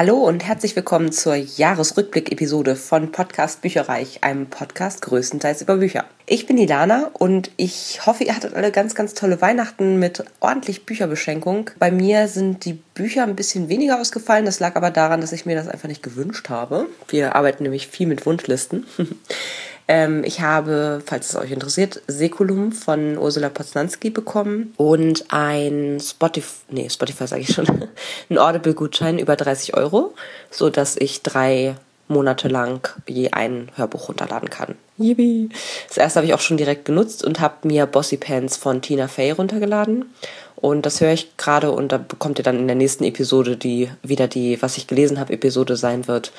Hallo und herzlich willkommen zur Jahresrückblick-Episode von Podcast Bücherreich, einem Podcast größtenteils über Bücher. Ich bin Ilana und ich hoffe, ihr hattet alle ganz, ganz tolle Weihnachten mit ordentlich Bücherbeschenkung. Bei mir sind die Bücher ein bisschen weniger ausgefallen. Das lag aber daran, dass ich mir das einfach nicht gewünscht habe. Wir arbeiten nämlich viel mit Wunschlisten. Ähm, ich habe, falls es euch interessiert, Sekulum von Ursula Poznanski bekommen und ein Spotify, nee, Spotify sage ich schon, ein Audible-Gutschein über 30 Euro, so dass ich drei Monate lang je ein Hörbuch runterladen kann. Yippie. Das erste habe ich auch schon direkt genutzt und habe mir Bossy Pants von Tina Fey runtergeladen. Und das höre ich gerade und da bekommt ihr dann in der nächsten Episode, die wieder die, was ich gelesen habe, Episode sein wird,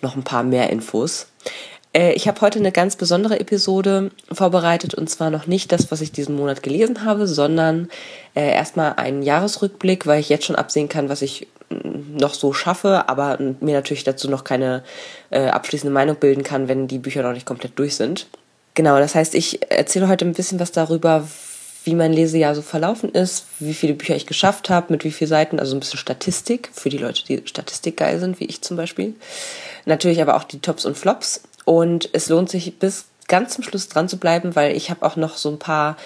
noch ein paar mehr Infos. Äh, ich habe heute eine ganz besondere Episode vorbereitet und zwar noch nicht das, was ich diesen Monat gelesen habe, sondern äh, erstmal einen Jahresrückblick, weil ich jetzt schon absehen kann, was ich mm, noch so schaffe, aber mir natürlich dazu noch keine äh, abschließende Meinung bilden kann, wenn die Bücher noch nicht komplett durch sind. Genau, das heißt, ich erzähle heute ein bisschen was darüber, wie mein Lesejahr so verlaufen ist, wie viele Bücher ich geschafft habe, mit wie vielen Seiten, also ein bisschen Statistik für die Leute, die Statistik geil sind, wie ich zum Beispiel. Natürlich aber auch die Tops und Flops und es lohnt sich bis ganz zum Schluss dran zu bleiben, weil ich habe auch noch so ein paar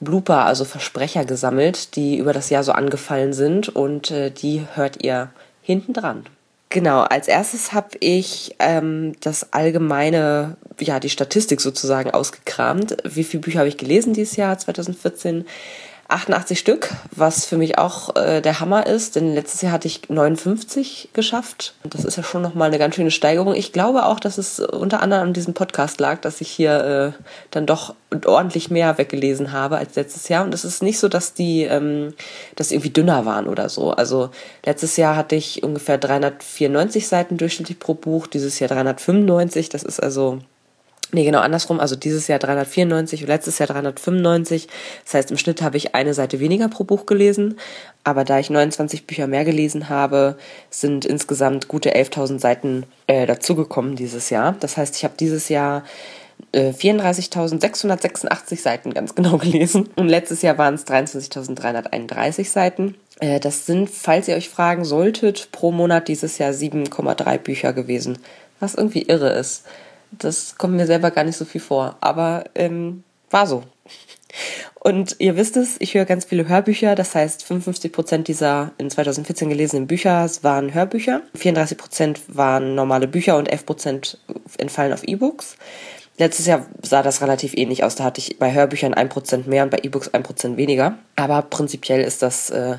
Blooper, also Versprecher gesammelt, die über das Jahr so angefallen sind und äh, die hört ihr hinten dran. Genau, als erstes habe ich ähm, das allgemeine, ja, die Statistik sozusagen ausgekramt. Wie viele Bücher habe ich gelesen dieses Jahr, 2014? 88 Stück, was für mich auch äh, der Hammer ist, denn letztes Jahr hatte ich 59 geschafft. Das ist ja schon nochmal eine ganz schöne Steigerung. Ich glaube auch, dass es unter anderem an diesem Podcast lag, dass ich hier äh, dann doch ordentlich mehr weggelesen habe als letztes Jahr. Und es ist nicht so, dass die, ähm, dass irgendwie dünner waren oder so. Also letztes Jahr hatte ich ungefähr 394 Seiten durchschnittlich pro Buch, dieses Jahr 395. Das ist also Nee, genau andersrum. Also dieses Jahr 394 und letztes Jahr 395. Das heißt, im Schnitt habe ich eine Seite weniger pro Buch gelesen. Aber da ich 29 Bücher mehr gelesen habe, sind insgesamt gute 11.000 Seiten äh, dazugekommen dieses Jahr. Das heißt, ich habe dieses Jahr äh, 34.686 Seiten ganz genau gelesen. Und letztes Jahr waren es 23.331 Seiten. Äh, das sind, falls ihr euch fragen solltet, pro Monat dieses Jahr 7,3 Bücher gewesen. Was irgendwie irre ist. Das kommt mir selber gar nicht so viel vor, aber ähm, war so. Und ihr wisst es, ich höre ganz viele Hörbücher. Das heißt, 55 Prozent dieser in 2014 gelesenen Bücher waren Hörbücher. 34 Prozent waren normale Bücher und 11 Prozent entfallen auf E-Books. Letztes Jahr sah das relativ ähnlich aus. Da hatte ich bei Hörbüchern 1 Prozent mehr und bei E-Books 1 Prozent weniger. Aber prinzipiell ist das äh,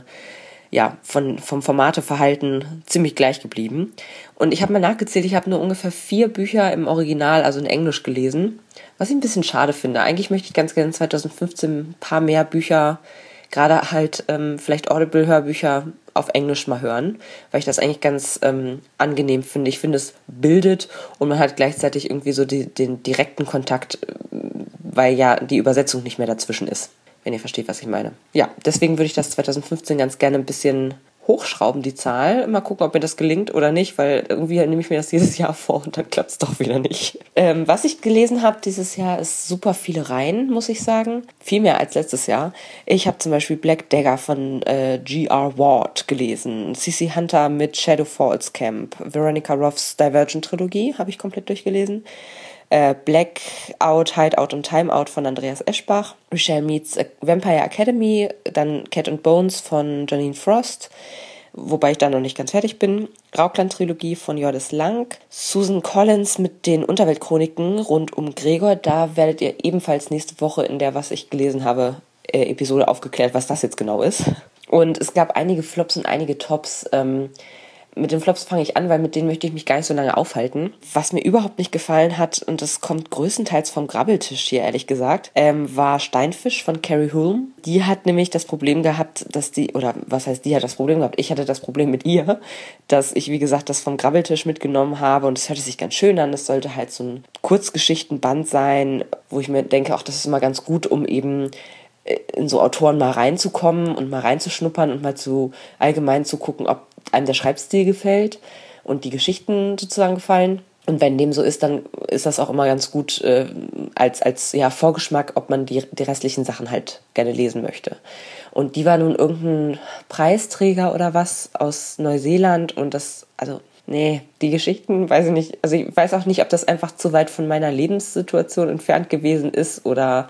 ja, von, vom Formateverhalten ziemlich gleich geblieben. Und ich habe mal nachgezählt, ich habe nur ungefähr vier Bücher im Original, also in Englisch gelesen, was ich ein bisschen schade finde. Eigentlich möchte ich ganz gerne 2015 ein paar mehr Bücher, gerade halt ähm, vielleicht Audible-Hörbücher auf Englisch mal hören, weil ich das eigentlich ganz ähm, angenehm finde. Ich finde, es bildet und man hat gleichzeitig irgendwie so die, den direkten Kontakt, äh, weil ja die Übersetzung nicht mehr dazwischen ist wenn ihr versteht, was ich meine. Ja, deswegen würde ich das 2015 ganz gerne ein bisschen hochschrauben, die Zahl. Mal gucken, ob mir das gelingt oder nicht, weil irgendwie nehme ich mir das jedes Jahr vor und dann klappt es doch wieder nicht. Ähm, was ich gelesen habe dieses Jahr ist super viele Reihen, muss ich sagen. Viel mehr als letztes Jahr. Ich habe zum Beispiel Black Dagger von äh, G.R. Ward gelesen. C.C. Hunter mit Shadow Falls Camp. Veronica Roths Divergent Trilogie habe ich komplett durchgelesen äh, Blackout, Hideout und Timeout von Andreas Eschbach, Michelle Meets Vampire Academy, dann Cat and Bones von Janine Frost, wobei ich da noch nicht ganz fertig bin, Raukland-Trilogie von Jordis Lang, Susan Collins mit den Unterweltchroniken rund um Gregor, da werdet ihr ebenfalls nächste Woche in der, was ich gelesen habe, äh, Episode aufgeklärt, was das jetzt genau ist. Und es gab einige Flops und einige Tops. Ähm, mit den Flops fange ich an, weil mit denen möchte ich mich gar nicht so lange aufhalten. Was mir überhaupt nicht gefallen hat, und das kommt größtenteils vom Grabbeltisch hier, ehrlich gesagt, ähm, war Steinfisch von Carrie Hulme. Die hat nämlich das Problem gehabt, dass die, oder was heißt, die hat das Problem gehabt? Ich hatte das Problem mit ihr, dass ich, wie gesagt, das vom Grabbeltisch mitgenommen habe und es hörte sich ganz schön an. Es sollte halt so ein Kurzgeschichtenband sein, wo ich mir denke, auch das ist immer ganz gut, um eben äh, in so Autoren mal reinzukommen und mal reinzuschnuppern und mal zu allgemein zu gucken, ob einem der Schreibstil gefällt und die Geschichten sozusagen gefallen. Und wenn dem so ist, dann ist das auch immer ganz gut äh, als, als ja, Vorgeschmack, ob man die, die restlichen Sachen halt gerne lesen möchte. Und die war nun irgendein Preisträger oder was aus Neuseeland und das, also nee, die Geschichten, weiß ich nicht, also ich weiß auch nicht, ob das einfach zu weit von meiner Lebenssituation entfernt gewesen ist oder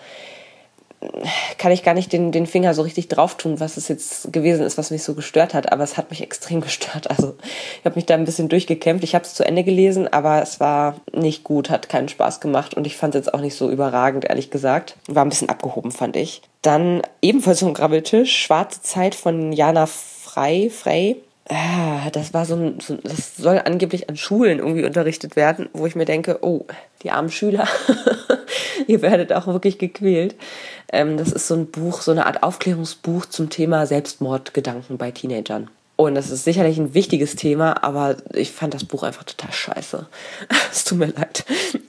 kann ich gar nicht den, den Finger so richtig drauf tun, was es jetzt gewesen ist, was mich so gestört hat. Aber es hat mich extrem gestört. Also ich habe mich da ein bisschen durchgekämpft. Ich habe es zu Ende gelesen, aber es war nicht gut, hat keinen Spaß gemacht und ich fand es jetzt auch nicht so überragend, ehrlich gesagt. War ein bisschen abgehoben, fand ich. Dann ebenfalls ein Grabbeltisch, Schwarze Zeit von Jana Frey. Frey. Ah, das war so ein, so, das soll angeblich an Schulen irgendwie unterrichtet werden, wo ich mir denke, oh, die armen Schüler, ihr werdet auch wirklich gequält. Ähm, das ist so ein Buch, so eine Art Aufklärungsbuch zum Thema Selbstmordgedanken bei Teenagern. Und das ist sicherlich ein wichtiges Thema, aber ich fand das Buch einfach total scheiße. Es tut mir leid.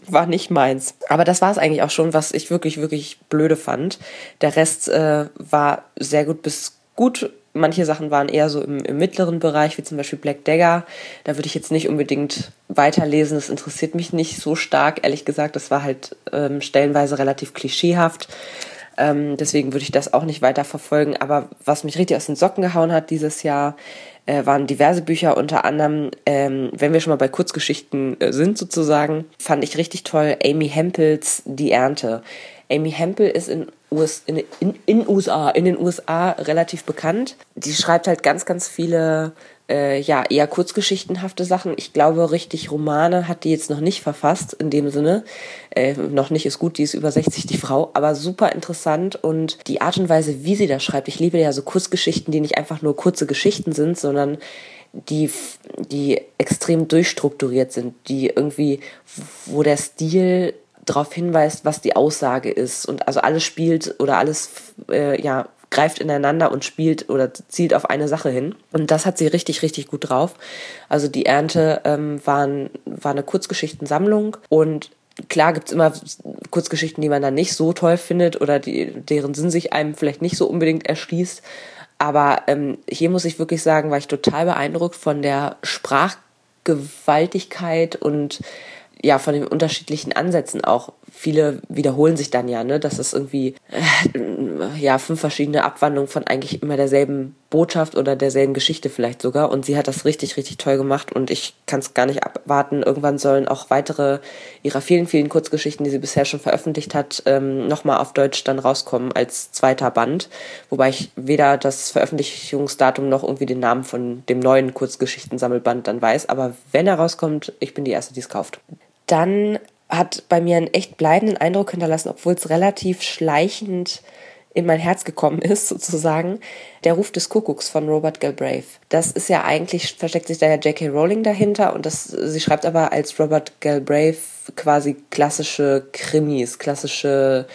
War nicht meins. Aber das war es eigentlich auch schon, was ich wirklich, wirklich blöde fand. Der Rest äh, war sehr gut bis gut Manche Sachen waren eher so im, im, mittleren Bereich, wie zum Beispiel Black Dagger. Da würde ich jetzt nicht unbedingt weiterlesen. Das interessiert mich nicht so stark, ehrlich gesagt. Das war halt ähm, stellenweise relativ klischeehaft. Ähm, deswegen würde ich das auch nicht weiter verfolgen. Aber was mich richtig aus den Socken gehauen hat dieses Jahr, äh, waren diverse Bücher, unter anderem, ähm, wenn wir schon mal bei Kurzgeschichten äh, sind sozusagen, fand ich richtig toll Amy Hempels Die Ernte. Amy Hempel ist in, US, in, in, in, USA, in den USA relativ bekannt. Die schreibt halt ganz, ganz viele äh, ja, eher kurzgeschichtenhafte Sachen. Ich glaube, richtig Romane hat die jetzt noch nicht verfasst, in dem Sinne. Äh, noch nicht ist gut, die ist über 60, die Frau, aber super interessant und die Art und Weise, wie sie das schreibt. Ich liebe ja so Kurzgeschichten, die nicht einfach nur kurze Geschichten sind, sondern die, die extrem durchstrukturiert sind, die irgendwie, wo der Stil darauf hinweist, was die Aussage ist. Und also alles spielt oder alles äh, ja, greift ineinander und spielt oder zielt auf eine Sache hin. Und das hat sie richtig, richtig gut drauf. Also die Ernte ähm, waren, war eine Kurzgeschichtensammlung und klar gibt's immer Kurzgeschichten, die man dann nicht so toll findet oder die, deren Sinn sich einem vielleicht nicht so unbedingt erschließt. Aber ähm, hier muss ich wirklich sagen, war ich total beeindruckt von der Sprachgewaltigkeit und ja, von den unterschiedlichen Ansätzen auch. Viele wiederholen sich dann ja, ne, dass es irgendwie, äh, ja, fünf verschiedene Abwandlungen von eigentlich immer derselben Botschaft oder derselben Geschichte vielleicht sogar. Und sie hat das richtig, richtig toll gemacht und ich kann es gar nicht abwarten. Irgendwann sollen auch weitere ihrer vielen, vielen Kurzgeschichten, die sie bisher schon veröffentlicht hat, ähm, nochmal auf Deutsch dann rauskommen als zweiter Band. Wobei ich weder das Veröffentlichungsdatum noch irgendwie den Namen von dem neuen Kurzgeschichtensammelband dann weiß. Aber wenn er rauskommt, ich bin die Erste, die es kauft dann hat bei mir einen echt bleibenden Eindruck hinterlassen, obwohl es relativ schleichend in mein Herz gekommen ist, sozusagen, der Ruf des Kuckucks von Robert Galbraith. Das ist ja eigentlich, versteckt sich da ja J.K. Rowling dahinter und das, sie schreibt aber als Robert Galbraith quasi klassische Krimis, klassische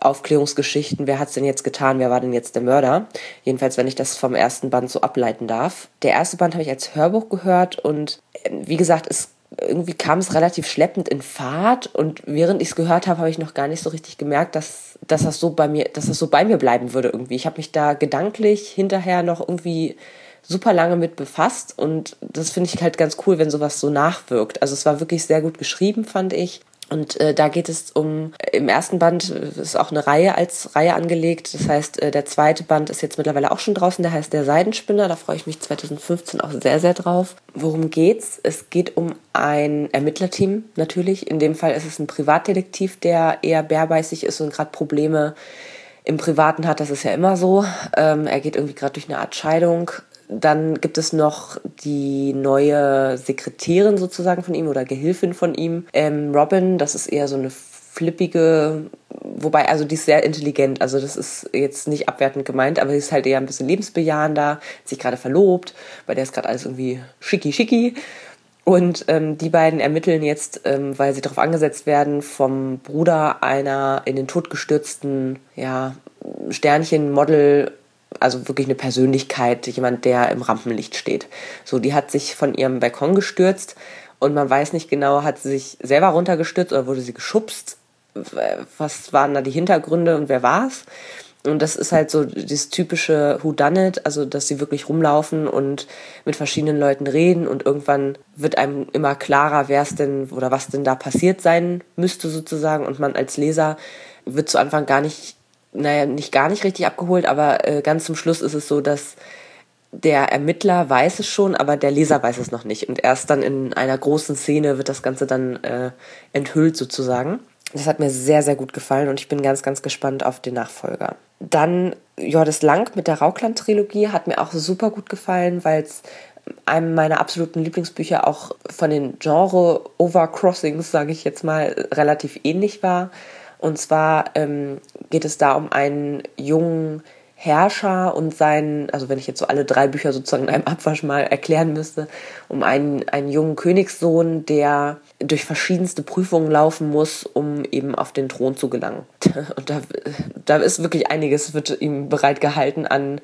Aufklärungsgeschichten. Wer hat's denn jetzt getan? Wer war denn jetzt der Mörder? Jedenfalls, wenn ich das vom ersten Band so ableiten darf. Der erste Band habe ich als Hörbuch gehört und äh, wie gesagt, es irgendwie kam es relativ schleppend in Fahrt und während ich es gehört habe, habe ich noch gar nicht so richtig gemerkt, dass, dass das so bei mir, dass das so bei mir bleiben würde irgendwie. Ich habe mich da gedanklich hinterher noch irgendwie super lange mit befasst und das finde ich halt ganz cool, wenn sowas so nachwirkt. Also es war wirklich sehr gut geschrieben, fand ich. Und äh, da geht es um, im ersten Band ist auch eine Reihe als Reihe angelegt. Das heißt, äh, der zweite Band ist jetzt mittlerweile auch schon draußen, der heißt Der Seidenspinner. Da freue ich mich 2015 auch sehr, sehr drauf. Worum geht's? Es geht um ein Ermittlerteam natürlich. In dem Fall ist es ein Privatdetektiv, der eher bärbeißig ist und gerade Probleme im Privaten hat. Das ist ja immer so. Ähm, er geht irgendwie gerade durch eine Art Scheidung dann gibt es noch die neue Sekretärin sozusagen von ihm oder Gehilfin von ihm, ähm, Robin. Das ist eher so eine flippige, wobei, also die ist sehr intelligent, also das ist jetzt nicht abwertend gemeint, aber sie ist halt eher ein bisschen lebensbejahender, sich gerade verlobt, bei der ist gerade alles irgendwie schicki schicki. Und ähm, die beiden ermitteln jetzt, ähm, weil sie darauf angesetzt werden, vom Bruder einer in den Tod gestürzten ja, Sternchen-Model also wirklich eine Persönlichkeit, jemand, der im Rampenlicht steht. So, die hat sich von ihrem Balkon gestürzt und man weiß nicht genau, hat sie sich selber runtergestürzt oder wurde sie geschubst? Was waren da die Hintergründe und wer war's? Und das ist halt so das typische Whodunit, also dass sie wirklich rumlaufen und mit verschiedenen Leuten reden und irgendwann wird einem immer klarer, wer es denn oder was denn da passiert sein müsste sozusagen und man als Leser wird zu Anfang gar nicht, naja, nicht gar nicht richtig abgeholt, aber äh, ganz zum Schluss ist es so, dass der Ermittler weiß es schon, aber der Leser weiß es noch nicht. Und erst dann in einer großen Szene wird das Ganze dann äh, enthüllt sozusagen. Das hat mir sehr, sehr gut gefallen und ich bin ganz, ganz gespannt auf den Nachfolger. Dann Jordes Lang mit der Raukland-Trilogie hat mir auch super gut gefallen, weil es einem meiner absoluten Lieblingsbücher auch von den Genre-Overcrossings, sage ich jetzt mal, relativ ähnlich war. Und zwar ähm, geht es da um einen jungen Herrscher und seinen, also wenn ich jetzt so alle drei Bücher sozusagen in einem Abwasch mal erklären müsste, um einen, einen jungen Königssohn, der durch verschiedenste Prüfungen laufen muss, um eben auf den Thron zu gelangen. Und da, da ist wirklich einiges, wird ihm bereit gehalten an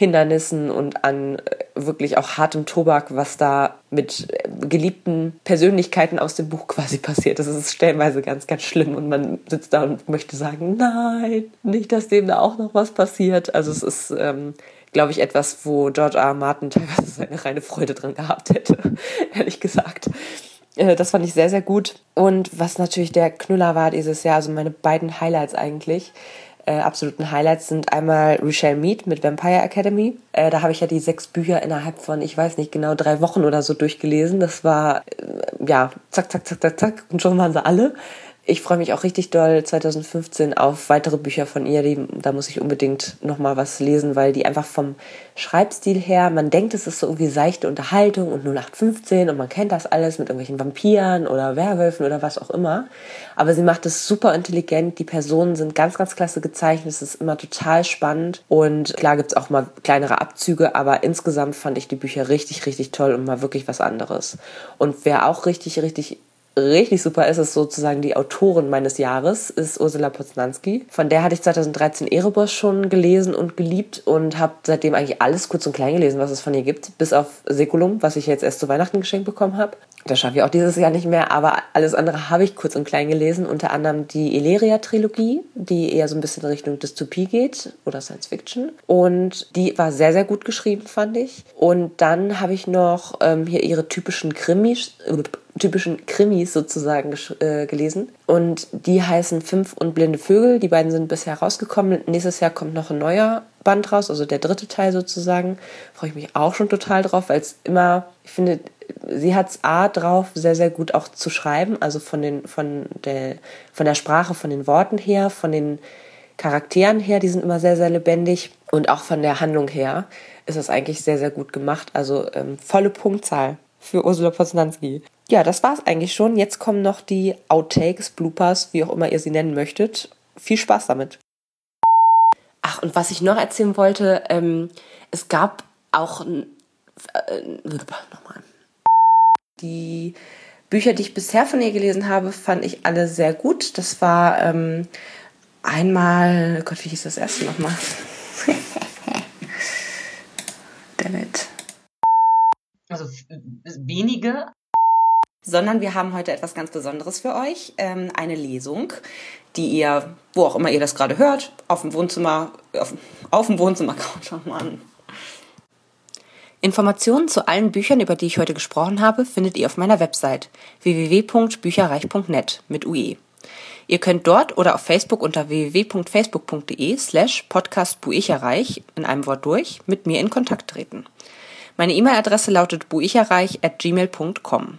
Hindernissen und an äh, wirklich auch hartem Tobak, was da mit äh, geliebten Persönlichkeiten aus dem Buch quasi passiert. Das ist stellenweise ganz, ganz schlimm und man sitzt da und möchte sagen, nein, nicht, dass dem da auch noch was passiert. Also es ist, ähm, glaube ich, etwas, wo George R. R. Martin teilweise seine reine Freude dran gehabt hätte, ehrlich gesagt. Äh, das fand ich sehr, sehr gut. Und was natürlich der Knüller war dieses Jahr, also meine beiden Highlights eigentlich, äh, absoluten Highlights sind einmal Richelle Mead mit Vampire Academy. Äh, da habe ich ja die sechs Bücher innerhalb von, ich weiß nicht genau, drei Wochen oder so durchgelesen. Das war, äh, ja, zack, zack, zack, zack, zack. Und schon waren sie alle ich freue mich auch richtig doll 2015 auf weitere Bücher von ihr. Die, da muss ich unbedingt noch mal was lesen, weil die einfach vom Schreibstil her, man denkt, es ist so irgendwie seichte Unterhaltung und 0815 und man kennt das alles mit irgendwelchen Vampiren oder Werwölfen oder was auch immer. Aber sie macht es super intelligent. Die Personen sind ganz, ganz klasse gezeichnet. Es ist immer total spannend. Und klar gibt es auch mal kleinere Abzüge, aber insgesamt fand ich die Bücher richtig, richtig toll und mal wirklich was anderes. Und wer auch richtig, richtig richtig super ist, ist sozusagen die Autorin meines Jahres, ist Ursula Poznanski. Von der hatte ich 2013 Erebos schon gelesen und geliebt und habe seitdem eigentlich alles kurz und klein gelesen, was es von ihr gibt, bis auf Sekulum, was ich jetzt erst zu Weihnachten geschenkt bekommen habe. Das schaffe ich auch dieses Jahr nicht mehr, aber alles andere habe ich kurz und klein gelesen, unter anderem die Illyria-Trilogie, die eher so ein bisschen in Richtung Dystopie geht oder Science Fiction. Und die war sehr, sehr gut geschrieben, fand ich. Und dann habe ich noch ähm, hier ihre typischen Krimis, typischen Krimis sozusagen äh, gelesen. Und die heißen Fünf und Blinde Vögel. Die beiden sind bisher rausgekommen. Nächstes Jahr kommt noch ein neuer Band raus, also der dritte Teil sozusagen. Freue ich mich auch schon total drauf, weil es immer, ich finde, sie hat es A drauf, sehr, sehr gut auch zu schreiben. Also von, den, von, der, von der Sprache, von den Worten her, von den Charakteren her, die sind immer sehr, sehr lebendig. Und auch von der Handlung her ist es eigentlich sehr, sehr gut gemacht. Also ähm, volle Punktzahl für Ursula Poznanski. Ja, das war's eigentlich schon. Jetzt kommen noch die Outtakes, Bloopers, wie auch immer ihr sie nennen möchtet. Viel Spaß damit. Und was ich noch erzählen wollte, ähm, es gab auch äh, nochmal. Die Bücher, die ich bisher von ihr gelesen habe, fand ich alle sehr gut. Das war ähm, einmal, Gott, wie hieß das erste nochmal? Dammit. Also wenige sondern wir haben heute etwas ganz Besonderes für euch. Ähm, eine Lesung, die ihr, wo auch immer ihr das gerade hört, auf dem Wohnzimmer, auf, auf dem Wohnzimmer, schaut mal an. Informationen zu allen Büchern, über die ich heute gesprochen habe, findet ihr auf meiner Website www.bücherreich.net mit UE. Ihr könnt dort oder auf Facebook unter www.facebook.de slash podcastbuicherreich in einem Wort durch mit mir in Kontakt treten. Meine E-Mail-Adresse lautet buicherreich at gmail.com.